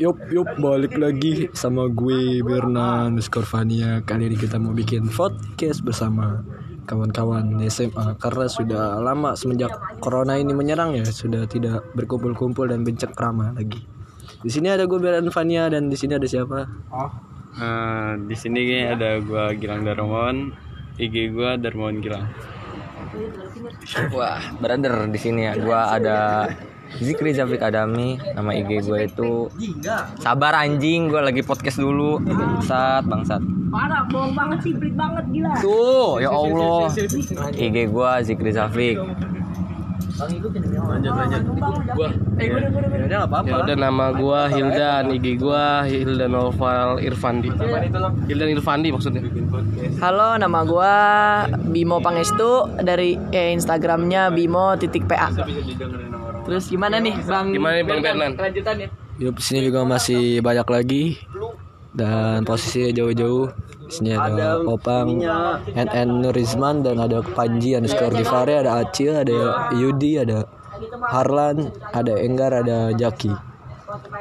Yup, yup, balik lagi sama gue Bernan Skorvania. Kali ini kita mau bikin podcast bersama kawan-kawan SMA karena sudah lama semenjak corona ini menyerang ya, sudah tidak berkumpul-kumpul dan bercengkrama lagi. Di sini ada gue Bernan Vania dan di sini ada siapa? Eh, di sini ada gua Gilang Darmawan, IG gua Darmawan Gilang. Wah, brother di sini ya. Gua ada Zikri Zafik Adami, nama IG gue itu Sabar anjing, gue lagi podcast dulu. Bangsat, bangsat. Parah, bohong banget sih, pelit banget gila. Tuh, ya Allah. IG gue Zikri Zafik. Lanjut lanjut. Gua Ya udah apa-apa. Ya udah nama gua Hildan, IG gua Hildan Noval Irfandi. Hildan Irfandi maksudnya. Halo, nama gua Bimo Pangestu dari eh, Instagramnya Bimo titik PA. Terus gimana nih, Bang? Gimana nih, Bang Bernan? Kelanjutannya. Yup, sini juga masih banyak lagi dan posisinya jauh-jauh. Di sini ada Opang, NN Nurizman dan ada Panji underscore Givari, ada Acil, ada Yudi, ada Harlan, ada Enggar, ada Jaki.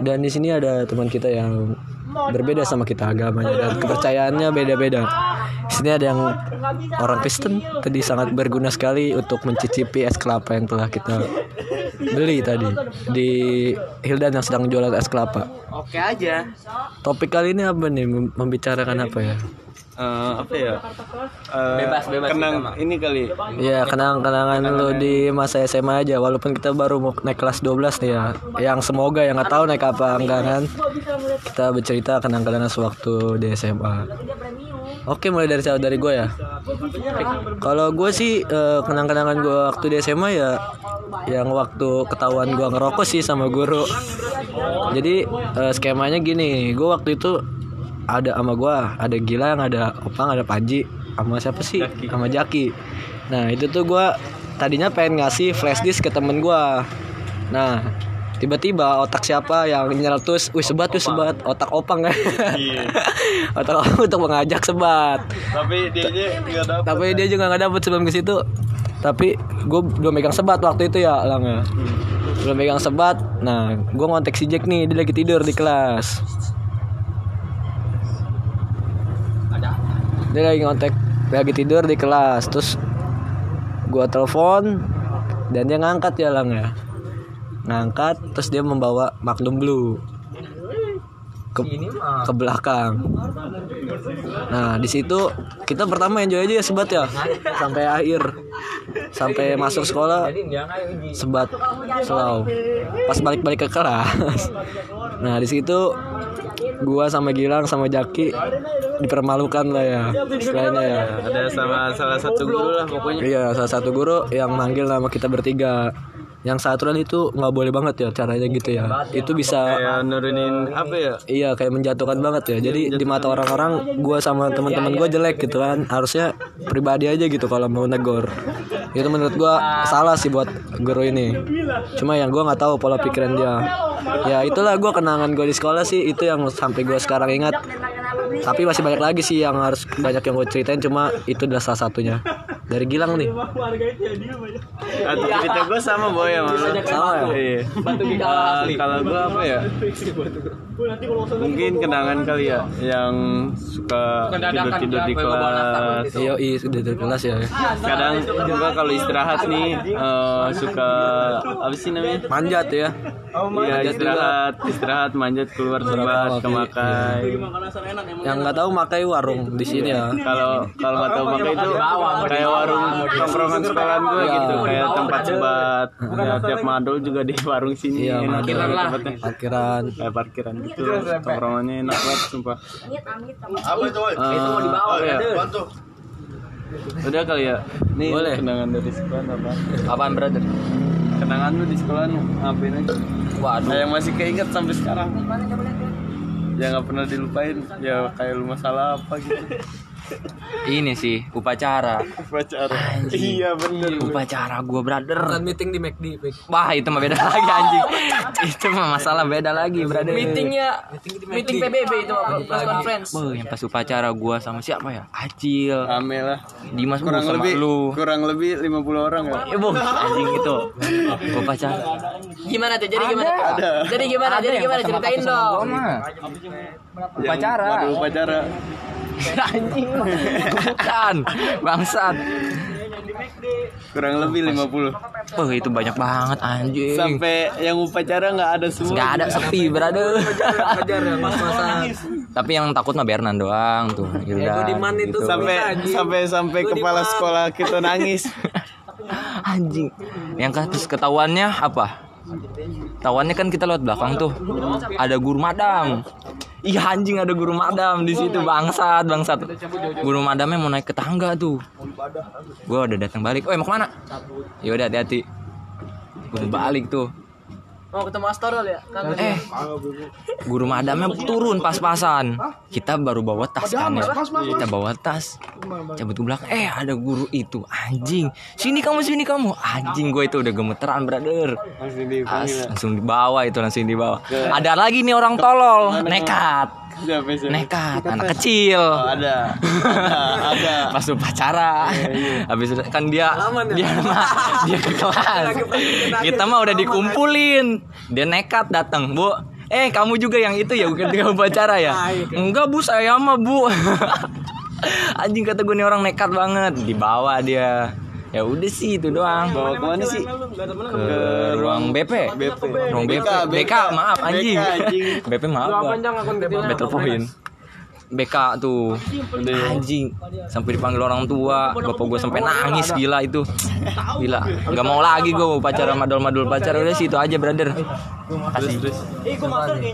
Dan di sini ada teman kita yang berbeda sama kita agamanya dan kepercayaannya beda-beda. Di sini ada yang orang Kristen tadi sangat berguna sekali untuk mencicipi es kelapa yang telah kita beli tadi di Hildan yang sedang jualan es kelapa. Oke aja. Topik kali ini apa nih? Mem- Membicarakan apa ya? Eh, apa ya? Eh, Bebas, bebas Kenang kita ini kali. Ya kenang-kenangan lu di masa SMA aja walaupun kita baru mau naik kelas 12 nih ya. Yang semoga yang nggak tahu naik apa enggak kan. Kita bercerita kenang-kenangan sewaktu di SMA. Oke mulai dari dari gue ya. Kalau gue sih eh, kenang-kenangan gue waktu di SMA ya yang waktu ketahuan gue ngerokok sih sama guru. Jadi eh, skemanya gini, gue waktu itu ada sama gue, ada Gilang, ada Opang, ada Panji, sama siapa sih? Sama Jaki. Nah itu tuh gue tadinya pengen ngasih flash disk ke temen gue. Nah tiba-tiba otak siapa yang nyeletus, wih sebat, wih sebat, otak Opang kan? otak Opang untuk mengajak sebat. Tapi dia aja nggak dapet. Tapi dia juga nggak dapet sebelum ke situ. Tapi gue belum megang sebat waktu itu ya, lang ya. Belum megang sebat. Nah, gue ngontek si Jack nih, dia lagi tidur di kelas. Dia lagi ngontek, lagi tidur di kelas. Terus gue telepon dan dia ngangkat ya lang ya. Ngangkat, terus dia membawa Magnum Blue ke, ke belakang. Nah di situ kita pertama enjoy aja ya sebat ya sampai akhir sampai masuk sekolah sebat selalu pas balik-balik ke kelas. Nah di situ gua sama Gilang sama Jaki dipermalukan lah ya istilahnya ya. Ada sama salah satu guru lah pokoknya. Iya salah satu guru yang manggil nama kita bertiga. Yang satu aturan itu nggak boleh banget ya caranya gitu ya. Itu bisa Kayak nurunin apa ya? Iya kayak menjatuhkan banget ya. Jadi di mata orang-orang gue sama teman-teman gue jelek gitu kan. Harusnya pribadi aja gitu kalau mau negor. Itu menurut gue salah sih buat guru ini. Cuma yang gue nggak tahu pola pikiran dia. Ya itulah gue kenangan gue di sekolah sih itu yang sampai gue sekarang ingat. Tapi masih banyak lagi sih yang harus banyak yang gue ceritain. Cuma itu adalah salah satunya. Dari Gilang nih. Atau cerita gue sama boy ya malu. Sama ya? Iya. Eh, kalau gue apa ya? Mungkin kenangan kali ya yang suka tidur tidur di kelas. Iya, iya sudah dari kelas ya. Kadang gue kalau istirahat nih eh, suka apa sih namanya? Manjat ya. Iya istirahat, istirahat manjat keluar sebat ke Makai. Yang nggak tahu makai warung di sini ya. Kalau kalau nggak tahu Makai itu kayak warung tongkrongan sekolahan gue gitu, kayak tempat sebat. Ya, tiap madol juga di warung sini. Iya, enak banget tempatnya. Parkiran. Kayak parkiran gitu, tongkrongannya enak banget sumpah. Apa itu, woy? Eh, Itu mau dibawa, iya. brother. Udah kali ya. Nih Boleh. kenangan dari sekolah apa? Apaan, brother? Kenangan lu di sekolah ngapain aja? Waduh. Yang masih keinget sampai sekarang. Ya nggak pernah dilupain. Ya kayak lu masalah apa gitu. ini sih upacara Upacara. Iya bener. upacara gue brother Bukan meeting di McD. wah itu mah beda lagi anjing itu mah masalah beda lagi brother Meetingnya meeting PBB itu? Press conference. Wah, yang pas upacara gua sama siapa ya? Acil, Rame lah. Dimas Kurang sama lebih lu. kurang lebih 50 orang ya. Eh, bu, anjing itu. Upacara. Gimana tuh? Jadi gimana? Jadi gimana? Jadi gimana? Ceritain dong. Upacara. Upacara. anjing. Bukan. Bangsat. Kurang lebih 50. Oh, itu banyak banget anjing. Sampai yang upacara nggak ada semua. Gak ada sepi, ya mas-masan. Tapi yang takut mah Bernan doang tuh. Yaudah. Budiman itu gitu. Sampai sampai sampai kepala sekolah kita nangis. anjing. Yang kasus ketahuannya apa? Tahuannya kan kita lewat belakang tuh. Ada guru madam. Iya anjing ada guru madam di situ bangsat bangsat. Guru madamnya mau naik ke tangga tuh. Gua udah datang balik. Oh mau ke mana? Ya udah hati-hati. Mau balik tuh. Mau ketemu Astorol ya? Kan Eh, guru madamnya turun pas-pasan. Kita baru bawa tas kan ya. Kita bawa tas. Cabut ke belakang. Eh, ada guru itu. Anjing. Sini kamu, sini kamu. Anjing gue itu udah gemeteran, brother. As, langsung dibawa itu, langsung dibawa. Ada lagi nih orang tolol, nekat. Siapa siapa? Nekat, anak kecil. Oh, ada. Ada. Ada. Pas upacara. Habis itu kan dia dia mah dia ke kelas. Kita mah udah dikumpulin. Dia nekat datang, Bu. Eh, kamu juga yang itu ya bukan dengan upacara ya? Enggak, Bu, saya mah, Bu. Anjing kata gue nih orang nekat banget. Dibawa dia. Ya udah sih itu doang. Bawa ke mana sih? Ke ruang BP. BP. Ruang BP. BK, BK, maaf anjing. BP maaf. Gua. Battle point. BK tuh anjing sampai dipanggil orang tua bapak gue sampai nangis gila itu gila nggak mau lagi gue upacara madol-madol pacar udah sih itu aja brother kasih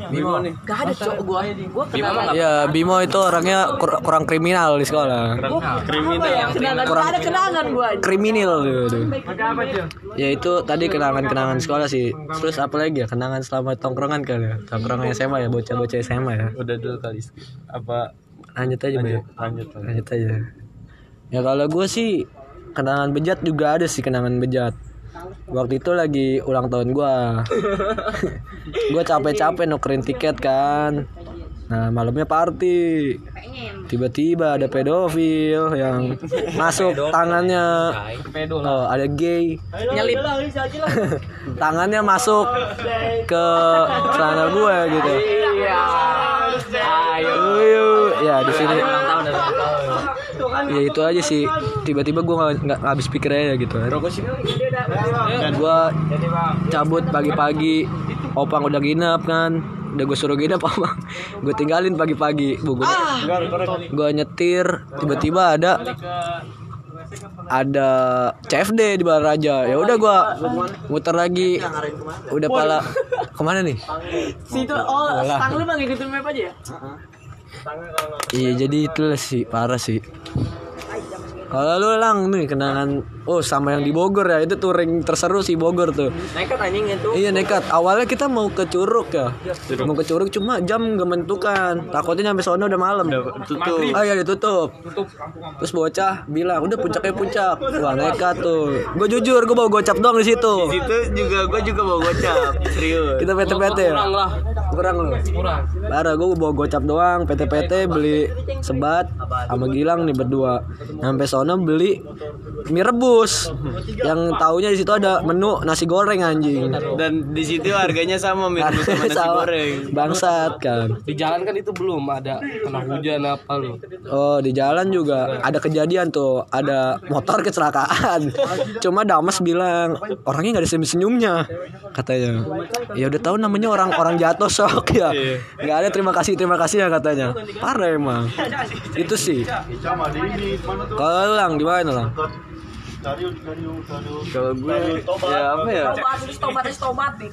Bimo nih. Gak ada cowok nggak- Ya Bimo itu orangnya kur- kurang kriminal di sekolah. Kriminal. kenangan gak ada kenangan gua. Kriminal. Ya itu tadi kenangan-kenangan sekolah sih. Terus apa lagi ya? Kenangan selama tongkrongan kan ya. Tongkrongan SMA ya, bocah-bocah SMA ya. Udah dulu kali. Apa Lanjut aja, Bay. lanjut Lanjut aja. Ya kalau gue sih kenangan bejat juga ada sih kenangan bejat. Waktu itu lagi ulang tahun gua. gua capek-capek nukerin tiket kan. Nah, malamnya party. Tiba-tiba ada pedofil yang masuk tangannya. Oh, ada gay. Nyelip. Tangannya masuk ke celana gue gitu. Ayo. Ya, di sini. Ya itu aja sih. Tiba-tiba gue nggak habis pikir aja gitu. Dan gue cabut pagi-pagi. Opang udah nginep kan. Udah gue suruh nginep opang. Gue tinggalin pagi-pagi. Bu, gue, gue nyetir. Tiba-tiba ada ada CFD di Balaraja. Ya udah gua muter lagi. Udah pala ke mana nih? Situ oh, stang lu bang ngikutin map aja ya? Iya jadi itu sih parah sih. Kalau lu lang nih kenangan oh sama yang di Bogor ya itu touring terseru sih Bogor tuh. Nekat anjing itu. Iya nekat. Awalnya kita mau ke Curug ya. Mau ke Curug cuma jam gak menentukan. Takutnya nyampe sono udah malam. tutup. Oh iya ditutup. Terus bocah bilang udah puncaknya puncak. Wah nekat tuh. Gue jujur gue bawa gocap doang di situ. Itu juga gue juga mau gocap. Serius. Kita PT-PT ya. Kurang lah. Kurang lu. Kurang. Parah gue bawa gocap doang PT-PT beli sebat sama Gilang nih berdua. Sampai sono beli mie rebus. Yang taunya di situ ada menu nasi goreng anjing. Dan di situ harganya sama mirip sama nasi Sama. goreng. Bangsat kan. Di jalan kan itu belum ada kena hujan apa lu. Oh di jalan juga ada kejadian tuh ada motor kecelakaan. Cuma Damas bilang orangnya nggak ada senyum senyumnya katanya. Ya udah tahu namanya orang orang jatuh shock ya. Nggak ada terima kasih terima kasih ya katanya. Parah emang. Itu sih. Kalau lang di mana lang? Kalau gue ya apa ya? Tobat, tobat nih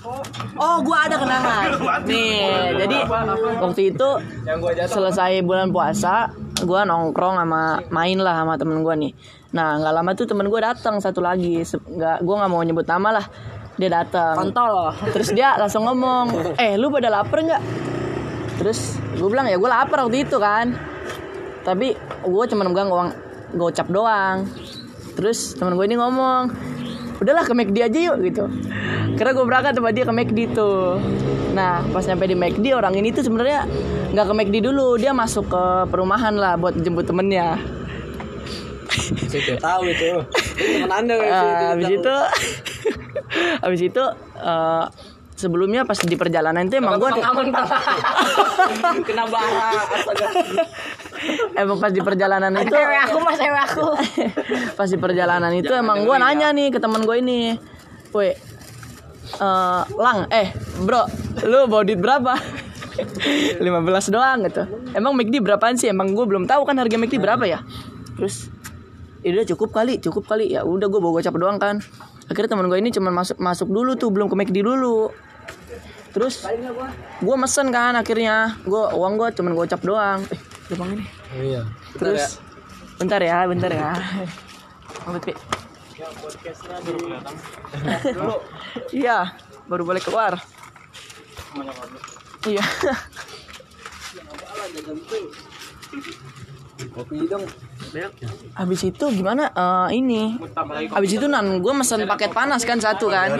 Oh, gua ada kenangan. Nih, jadi waktu itu selesai bulan puasa, gua nongkrong sama main lah sama temen gua nih. Nah, nggak lama tuh temen gua datang satu lagi. Nggak, gua nggak mau nyebut nama lah. Dia datang. Kontol. Terus dia langsung ngomong, eh lu pada lapar nggak? Terus gue bilang ya gue lapar waktu itu kan. tapi gue cuma megang uang gocap doang terus teman gue ini ngomong udahlah ke McD aja yuk gitu. Karena gue berangkat sama dia ke McD tuh. Nah pas nyampe di McD orang ini tuh sebenarnya nggak ke McD dulu dia masuk ke perumahan lah buat jemput temennya. Tahu itu. Teman Anda Eh, habis itu habis itu eh, sebelumnya pas di perjalanan itu emang gue kena bara astaga. Emang pas di perjalanan itu Cewek aku mas cewek aku. pas di perjalanan itu emang gue nanya nih ke teman gue ini. Woi eh, lang eh bro lu bawa duit berapa? 15 doang gitu. Emang McD berapaan sih? Emang gue belum tahu kan harga McD berapa ya? Terus ya udah cukup kali cukup kali. Ya udah gue bawa gocap doang kan. Akhirnya teman gue ini cuma masuk masuk dulu tuh belum ke McD dulu. Terus gue mesen kan akhirnya. Gue uang gue cuma gocap doang. Eh bang ini Iya. terus bentar ya bentar ya. Mampet, Pi. iya baru boleh keluar. Iya. Kopi dong. habis itu gimana? Eh, ini. Habis itu nan gue mesen paket panas kan satu kan?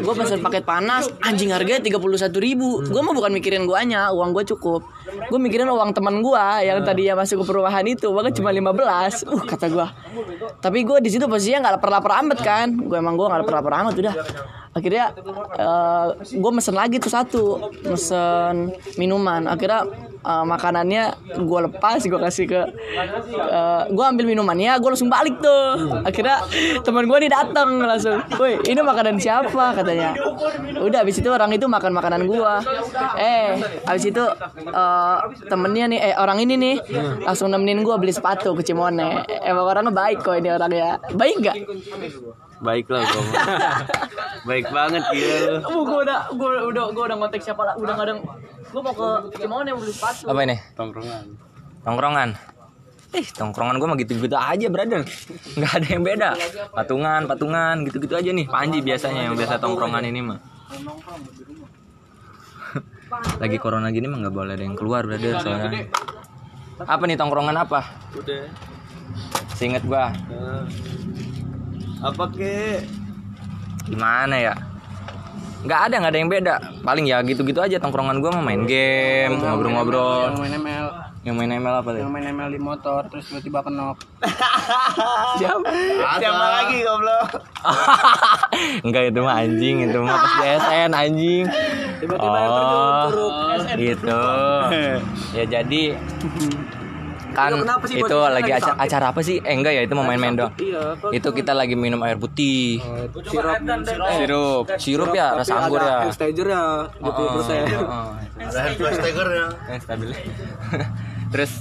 Gue pesen paket panas anjing harganya tiga puluh satu ribu. Gue mah bukan mikirin guanya uang gue cukup gue mikirin uang teman gue yang tadinya masuk ke perumahan itu. Bahkan cuma 15 uh kata gue tapi gue di situ posisinya nggak lapar-lapar amat kan? Gue emang gue nggak lapar-lapar amat udah. Akhirnya eh, gue mesen lagi tuh satu. Mesen minuman. Akhirnya eh, makanannya gue lepas gue kasih ke gue ambil minumannya gue langsung balik tuh. Akhirnya teman gue nih datang langsung. Woi ini makanan siapa? katanya. Udah habis itu orang itu makan makanan gue eh habis itu eh, temennya nih eh orang ini nih langsung nemenin gue beli sepatu ke Cimone emang orangnya baik kok ini orangnya baik gak Baik lah gue. Baik banget gila lu. Oh, gue udah gue udah gue udah ngontek siapa lah udah nggak ada gue mau ke Cimone mau beli sepatu Apa ini? Tongkrongan. Tongkrongan. Ih, tongkrongan gue mah gitu-gitu aja, brother. Nggak ada yang beda. Patungan, patungan, gitu-gitu aja nih. Panji biasanya yang biasa tongkrongan ini mah. Lagi corona gini mah nggak boleh ada yang keluar, brother. Soalnya. Apa nih tongkrongan apa? Udah. Seinget gua. Apa ke? Gimana ya? Nggak ada, nggak ada yang beda. Paling ya gitu-gitu aja tongkrongan gua mah main game, ngobrol-ngobrol. Yang main ML, Yang main ML apa tuh? yang main ML di motor terus tiba-tiba kenok. Siapa lagi goblok? Enggak itu mah anjing, itu mah pas DSN anjing. Oh, gitu. ya jadi kan itu lagi acara, acara apa sih? Eh enggak ya itu mau main-main doang. Itu kita lagi minum air putih. Sirup. Sirup, sirup ya, rasa anggur ya. Stager ya, 20 persen. Eh, stabil. Terus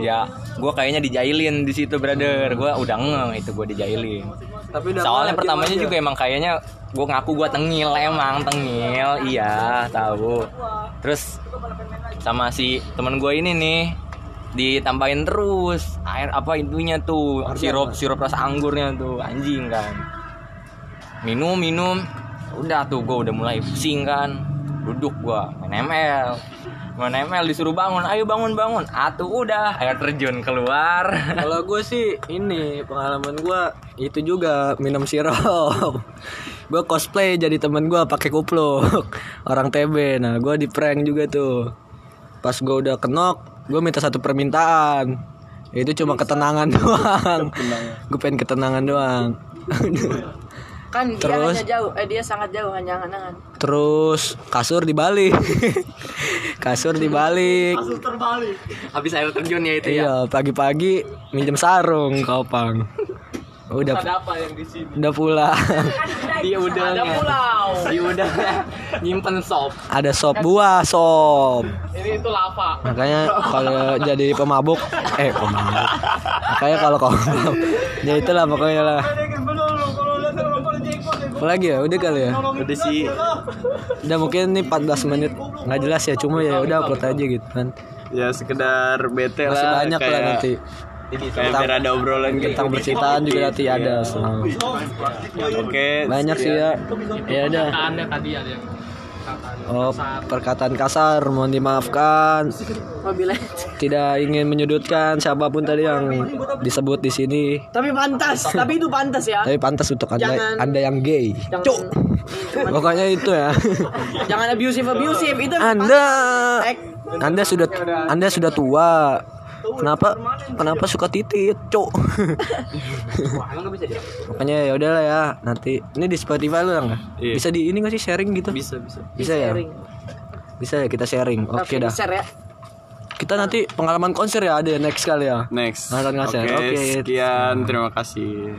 ya gue kayaknya dijailin di situ brother. Gue udah ngeh itu gue dijailin. Tapi udah Soalnya pertamanya juga emang kayaknya gue ngaku gue tengil emang tengil, iya tahu. Terus sama si temen gue ini nih ditambahin terus air apa intunya tuh sirup sirup rasa anggurnya tuh anjing kan. Minum minum. Udah tuh gue udah mulai pusing kan duduk gue main ML main ML disuruh bangun ayo bangun bangun atuh udah air terjun keluar Kalau gue sih ini pengalaman gue itu juga minum sirup. gue cosplay jadi temen gue pakai kupluk orang TB. Nah gue di prank juga tuh. Pas gue udah kenok, gue minta satu permintaan. Itu cuma ketenangan doang. gue pengen ketenangan doang. kan dia Terus? hanya jauh eh dia sangat jauh hanya angan-angan Terus kasur dibalik. kasur dibalik. habis air terjun ya itu ya Iya, pagi-pagi minjem sarung kopang. Udah apa yang di sini? udah pulang. dia udah pulau dia udah nyimpen sop Ada sop buah, sop. Ini itu lava. Makanya kalau jadi pemabuk, eh pemabuk. Makanya kalau kau ya itulah pokoknya lah. Apa lagi ya? Udah kali ya. Udah sih. Udah mungkin nih 14 menit nggak jelas ya, cuma ya udah upload aja gitu kan. Ya sekedar bete Masih lah. banyak lah kayak- nanti. Kayak biar ada obrolan gitu. Tentang percintaan juga nanti ada. selalu. Oke. Banyak sih ya. Ya udah. Tadi ada yang Oh, perkataan kasar mohon dimaafkan. Tidak ingin menyudutkan siapa pun tadi yang disebut di sini. Tapi pantas, tapi itu pantas ya. Tapi pantas untuk anda, Jangan- anda yang gay. Cuk. Pokoknya itu ya. jangan abusive abusive itu Anda Ek. Anda sudah Anda sudah tua. Kenapa kenapa suka titit, cuk? Makanya ya udahlah ya. Nanti ini di Spotify lu nggak? Iya. Bisa di ini nggak sih sharing gitu? Bisa bisa. Bisa ya? Bisa ya kita sharing. Oke dah. Share ya. Kita nanti pengalaman konser ya ada ya next kali ya. Next. Nonton konser. Oke, Oke. sekian terima kasih.